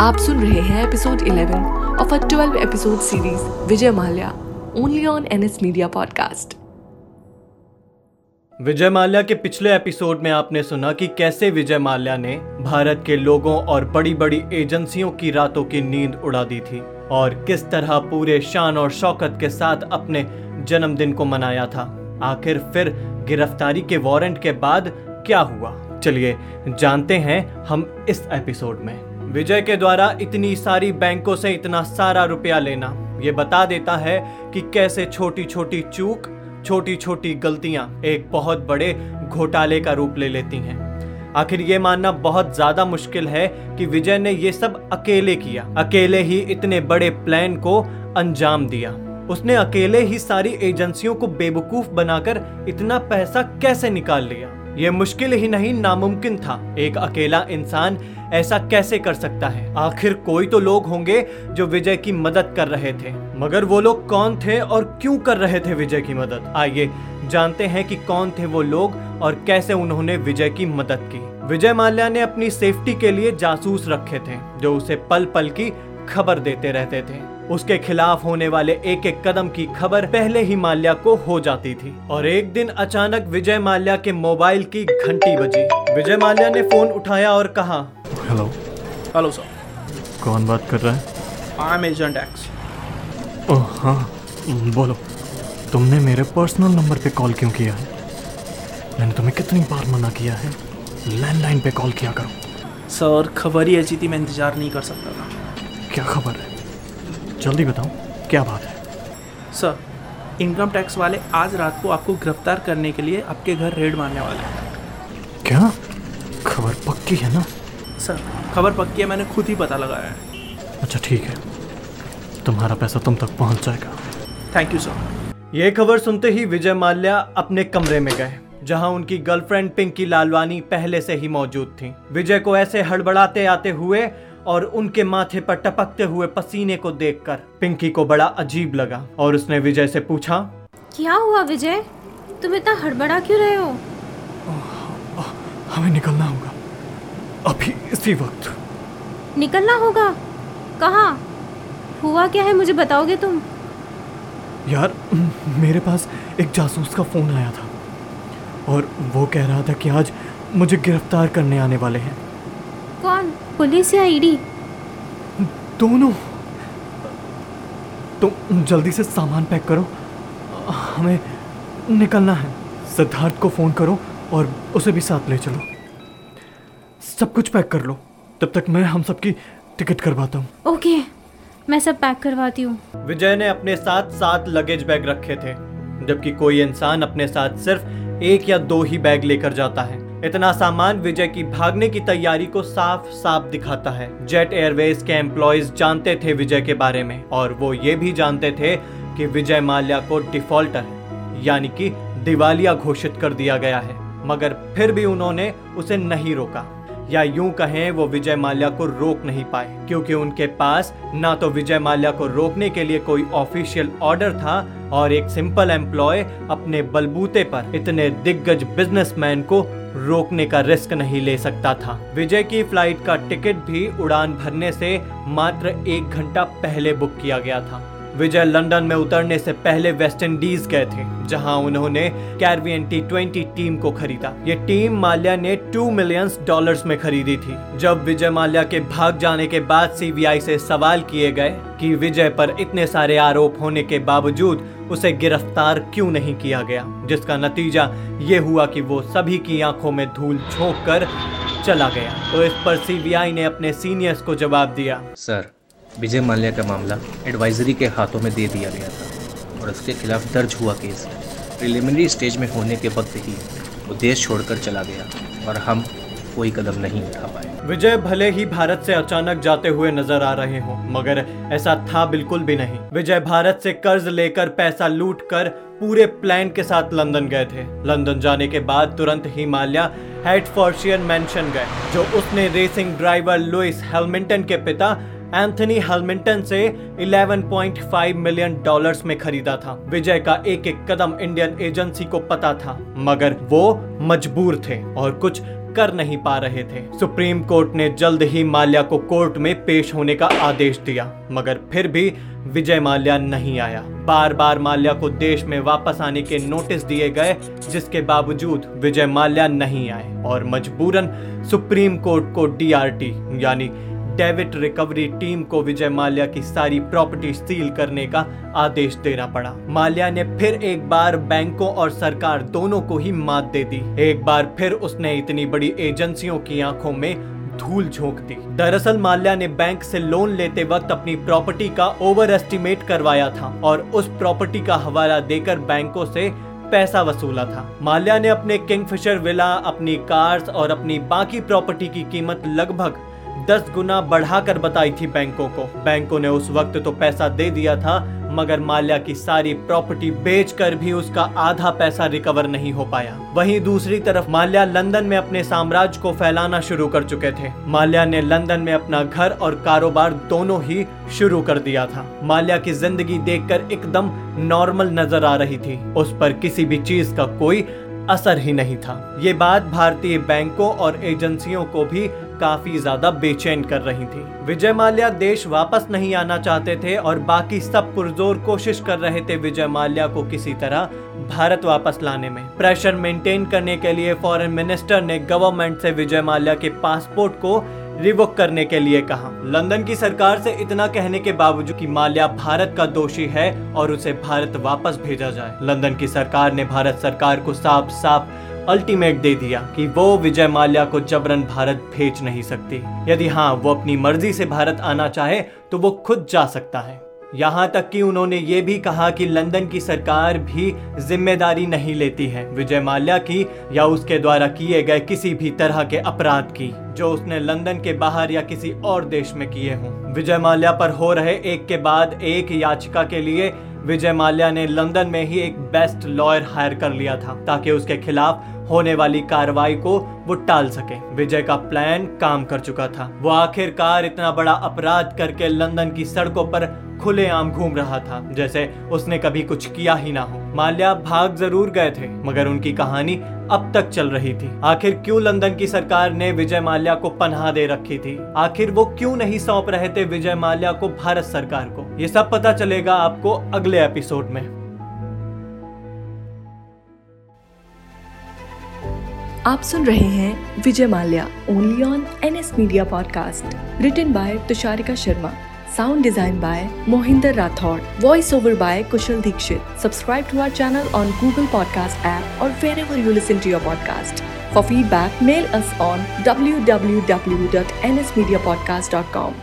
आप सुन रहे हैं episode 11 of a 12 episode series Vijay Mallya only on NS media podcast Vijay Mallya के पिछले एपिसोड में आपने सुना कि कैसे विजय माल्या ने भारत के लोगों और बड़ी बड़ी एजेंसियों की रातों की नींद उड़ा दी थी और किस तरह पूरे शान और शौकत के साथ अपने जन्मदिन को मनाया था। आखिर फिर गिरफ्तारी के वारंट के बाद क्या हुआ? चलिए, जानते हैं हम इस एपिसोड में। विजय के द्वारा इतनी सारी बैंकों से इतना सारा रुपया लेना, ये बता देता है कि कैसे छोटी छोटी चूक छोटी छोटी गलतियाँ एक बहुत बड़े घोटाले का रूप ले लेती हैं। आखिर ये मानना बहुत ज़्यादा मुश्किल है कि विजय ने ये सब अकेले किया। अकेले ही इतने बड़े प्लान को अंजाम दिया। उसने अकेले ही सारी एजेंसियों को बेवकूफ़ बनाकर इतना पैसा कैसे निकाल लिया? ये मुश्किल ही नहीं, नामुमकिन था। एक अकेला इंसान ऐसा कैसे कर सकता है? आखिर कोई तो लोग होंगे जो विजय की मदद कर रहे थे। मगर वो लोग कौन थे और क्यों कर रहे थे विजय की मदद? आइए जानते हैं कि कौन थे वो लोग और कैसे उन्होंने विजय की मदद की। विजय माल्या ने अपनी सेफ्टी के लिए जासूस रखे थे, जो उसे पल पल की खबर देते रहते थे। उसके खिलाफ होने वाले एक एक कदम की खबर पहले ही माल्या को हो जाती थी। और एक दिन अचानक विजय माल्या के मोबाइल की घंटी बजी। विजय माल्या ने फ़ोन उठाया और कहा हेलो। Hello sir. कौन बात कर रहा है? I am agent X oh हाँ। बोलो तुमने मेरे पर्सनल नंबर पे कॉल क्यों किया है? मैंने तुम्हें कितनी बार मना किया है? लैंडलाइन पे कॉल किया करो। सर खबर ही ऐसी थी मैं इंतज़ार नहीं कर सकता था। क्या खबर है? जल्दी बताओ क्या बात है? सर इनकम टैक्स वाले आज रात को आपको गिरफ़्तार करने के लिए आपके घर रेड मारने वाले हैं। क्या? खबर पक्की है ना? सर खबर पक्की है मैंने खुद ही पता लगाया है। अच्छा ठीक है। तुम्हारा पैसा तुम तक पहुँच जाएगा। थैंक यू सर ये खबर सुनते ही विजय माल्या अपने कमरे में गए जहाँ उनकी गर्लफ्रेंड पिंकी लालवानी पहले से ही मौजूद थी। विजय को ऐसे हड़बड़ाते आते हुए और उनके माथे पर टपकते हुए पसीने को देखकर पिंकी को बड़ा अजीब लगा और उसने विजय से पूछा क्या हुआ विजय? तुम इतना हड़बड़ा क्यों रहे हो? हमें निकलना होगा। अभी इसी वक्त। निकलना होगा? कहाँ? हुआ क्या है मुझे बताओगे तुम? यार मेरे पास एक जासूस का फ़ोन आया था और वो कह रहा था कि आज मुझे गिरफ़्तार करने आने वाले हैं। कौन? पुलिस या ईडी? दोनों। तुम जल्दी से सामान पैक करो। हमें निकलना है। सिद्धार्थ को फ़ोन करो और उसे भी साथ ले चलो। सब कुछ पैक कर लो। तब तक मैं हम सबकी टिकट करवाता हूँ। ओके। मैं सब पैक करवाती हूँ। विजय ने अपने साथ सात लगेज बैग रखे थे जबकि कोई इंसान अपने साथ सिर्फ़ एक या दो ही बैग लेकर जाता है। इतना सामान विजय की भागने की तैयारी को साफ़ साफ़ दिखाता है। जेट एयरवेज के एम्प्लॉयज़ जानते थे विजय के बारे में, और वो ये भी जानते थे कि विजय माल्या को डिफॉल्टर यानी कि दिवालिया घोषित कर दिया गया है। मगर फिर भी उन्होंने उसे नहीं रोका। या यूँ कहें, वो विजय माल्या को रोक नहीं पाए, क्योंकि उनके पास ना तो विजय माल्या को रोकने के लिए कोई ऑफिशियल ऑर्डर था, और एक सिंपल एम्प्लॉय अपने बलबूते पर इतने दिग्गज बिजनेसमैन को रोकने का रिस्क नहीं ले सकता था। विजय की फ़्लाइट का टिकट भी उड़ान भरने से मात्र एक घंटा पहले बुक किया गया था। विजय लंदन में उतरने से पहले वेस्ट इंडीज गए थे, जहाँ उन्होंने कैरवियन टी ट्वेंटी टीम को खरीदा। ये टीम माल्या ने टू मिलियन डॉलर्स में खरीदी थी। जब विजय माल्या के भाग जाने के बाद सीबीआई से सवाल किए गए कि विजय पर इतने सारे आरोप होने के बावजूद उसे गिरफ़्तार क्यों नहीं किया गया, जिसका नतीजा ये हुआ कि वो सभी की आँखों में धूल झोंक कर चला गया। तो इस पर सीबीआई ने अपने सीनियर्स को जवाब दिया। सर, विजय माल्या का मामला एडवाइजरी के हाथों में दे दिया गया था और उसके खिलाफ दर्ज हुआ केस प्रिलिमिनरी स्टेज में होने के वक्त ही वो देश छोड़कर चला गया और हम कोई कदम नहीं उठा पाए। विजय भले ही भारत से अचानक जाते हुए नज़र आ रहे हों, मगर ऐसा था बिल्कुल भी नहीं। विजय भारत से कर्ज लेकर पैसा लूट कर पूरे प्लान के साथ लंदन गए थे। लंदन जाने के बाद तुरंत ही माल्या हेडफोर्शियन मेंशन गए, जो उसने रेसिंग ड्राइवर लुइस हेलमिंटन के पिता एंथनी हेलमिंटन से 11.5 मिलियन डॉलर्स में खरीदा था। विजय का एक एक कदम इंडियन एजेंसी को पता था, मगर वो मजबूर थे और कुछ कर नहीं पा रहे थे। सुप्रीम कोर्ट ने जल्द ही माल्या को कोर्ट में पेश होने का आदेश दिया, मगर फिर भी विजय माल्या नहीं आया। बार बार माल्या को देश में वापस आने के नोटिस दिए गए, जिसके बावजूद विजय माल्या नहीं आए, और मजबूरन सुप्रीम कोर्ट को डीआरटी यानी डेविड रिकवरी टीम को विजय माल्या की सारी प्रॉपर्टी सील करने का आदेश देना पड़ा। माल्या ने फिर एक बार बैंकों और सरकार दोनों को ही मात दे दी। एक बार फिर उसने इतनी बड़ी एजेंसियों की आँखों में धूल झोंक दी। दरअसल माल्या ने बैंक से लोन लेते वक्त अपनी प्रॉपर्टी का ओवर एस्टिमेट करवाया था और उस प्रॉपर्टी का हवाला देकर बैंकों से पैसा वसूला था। माल्या ने अपने किंगफिशर विला, अपनी कार्स और अपनी बाकी प्रॉपर्टी की कीमत लगभग दस गुना बढ़ाकर बताई थी बैंकों को। बैंकों ने उस वक्त तो पैसा दे दिया था, मगर माल्या की सारी प्रॉपर्टी बेचकर भी उसका आधा पैसा रिकवर नहीं हो पाया। वहीं दूसरी तरफ़ माल्या लंदन में अपने साम्राज्य को फैलाना शुरू कर चुके थे। माल्या ने लंदन में अपना घर और कारोबार दोनों ही शुरू कर दिया था। माल्या की ज़िंदगी देखकर एकदम नॉर्मल नज़र आ रही थी। उस पर किसी भी चीज़ का कोई असर ही नहीं था। ये बात भारतीय बैंकों और एजेंसियों को भी काफ़ी ज़्यादा बेचैन कर रही थी। विजय माल्या देश वापस नहीं आना चाहते थे और बाकी सब पुरजोर कोशिश कर रहे थे विजय माल्या को किसी तरह भारत वापस लाने में। प्रेशर मेंटेन करने के लिए फॉरेन मिनिस्टर ने गवर्नमेंट से विजय माल्या के पासपोर्ट को रिवोक करने के लिए कहा। लंदन की सरकार से इतना कहने के बावजूद कि माल्या भारत का दोषी है और उसे भारत वापस भेजा जाए। लंदन की सरकार ने भारत सरकार को साफ़ साफ़ अल्टीमेट दे दिया कि वो विजय माल्या को जबरन भारत भेज नहीं सकती। यदि हाँ वो अपनी मर्ज़ी से भारत आना चाहे तो वो खुद जा सकता है। यहाँ तक कि उन्होंने ये भी कहा कि लंदन की सरकार भी ज़िम्मेदारी नहीं लेती है। विजय माल्या की या उसके द्वारा किए गए किसी भी तरह के अपराध की, जो उसने लंदन के बाहर या किसी और देश में किए हों। विजय माल्या पर हो रहे एक के बाद एक याचिका के लिए विजय माल्या ने लंदन में ही एक बेस्ट लॉयर हायर कर लिया था, ताकि उसके खिलाफ होने वाली कार्रवाई को वो टाल सके। विजय का प्लान काम कर चुका था। वो आखिरकार इतना बड़ा अपराध करके लंदन की सड़कों पर खुलेआम घूम रहा था, जैसे उसने कभी कुछ किया ही ना हो। माल्या भाग ज़रूर गए थे, मगर उनकी कहानी अब तक चल रही थी। आखिर क्यों लंदन की सरकार ने विजय माल्या को पनाह दे रखी थी? आखिर वो क्यों नहीं सौंप रहे थे विजय माल्या को भारत सरकार को? ये सब पता चलेगा आपको अगले एपिसोड में। आप सुन रहे हैं Vijay Mallya only on N S media podcast written by Tusharika Sharma sound design by Mohinder Rathod voice over by Kushal Dixit. Subscribe to our channel on Google podcast app और wherever you listen to your podcast for feedback mail us on W W W dot N S media podcast dot com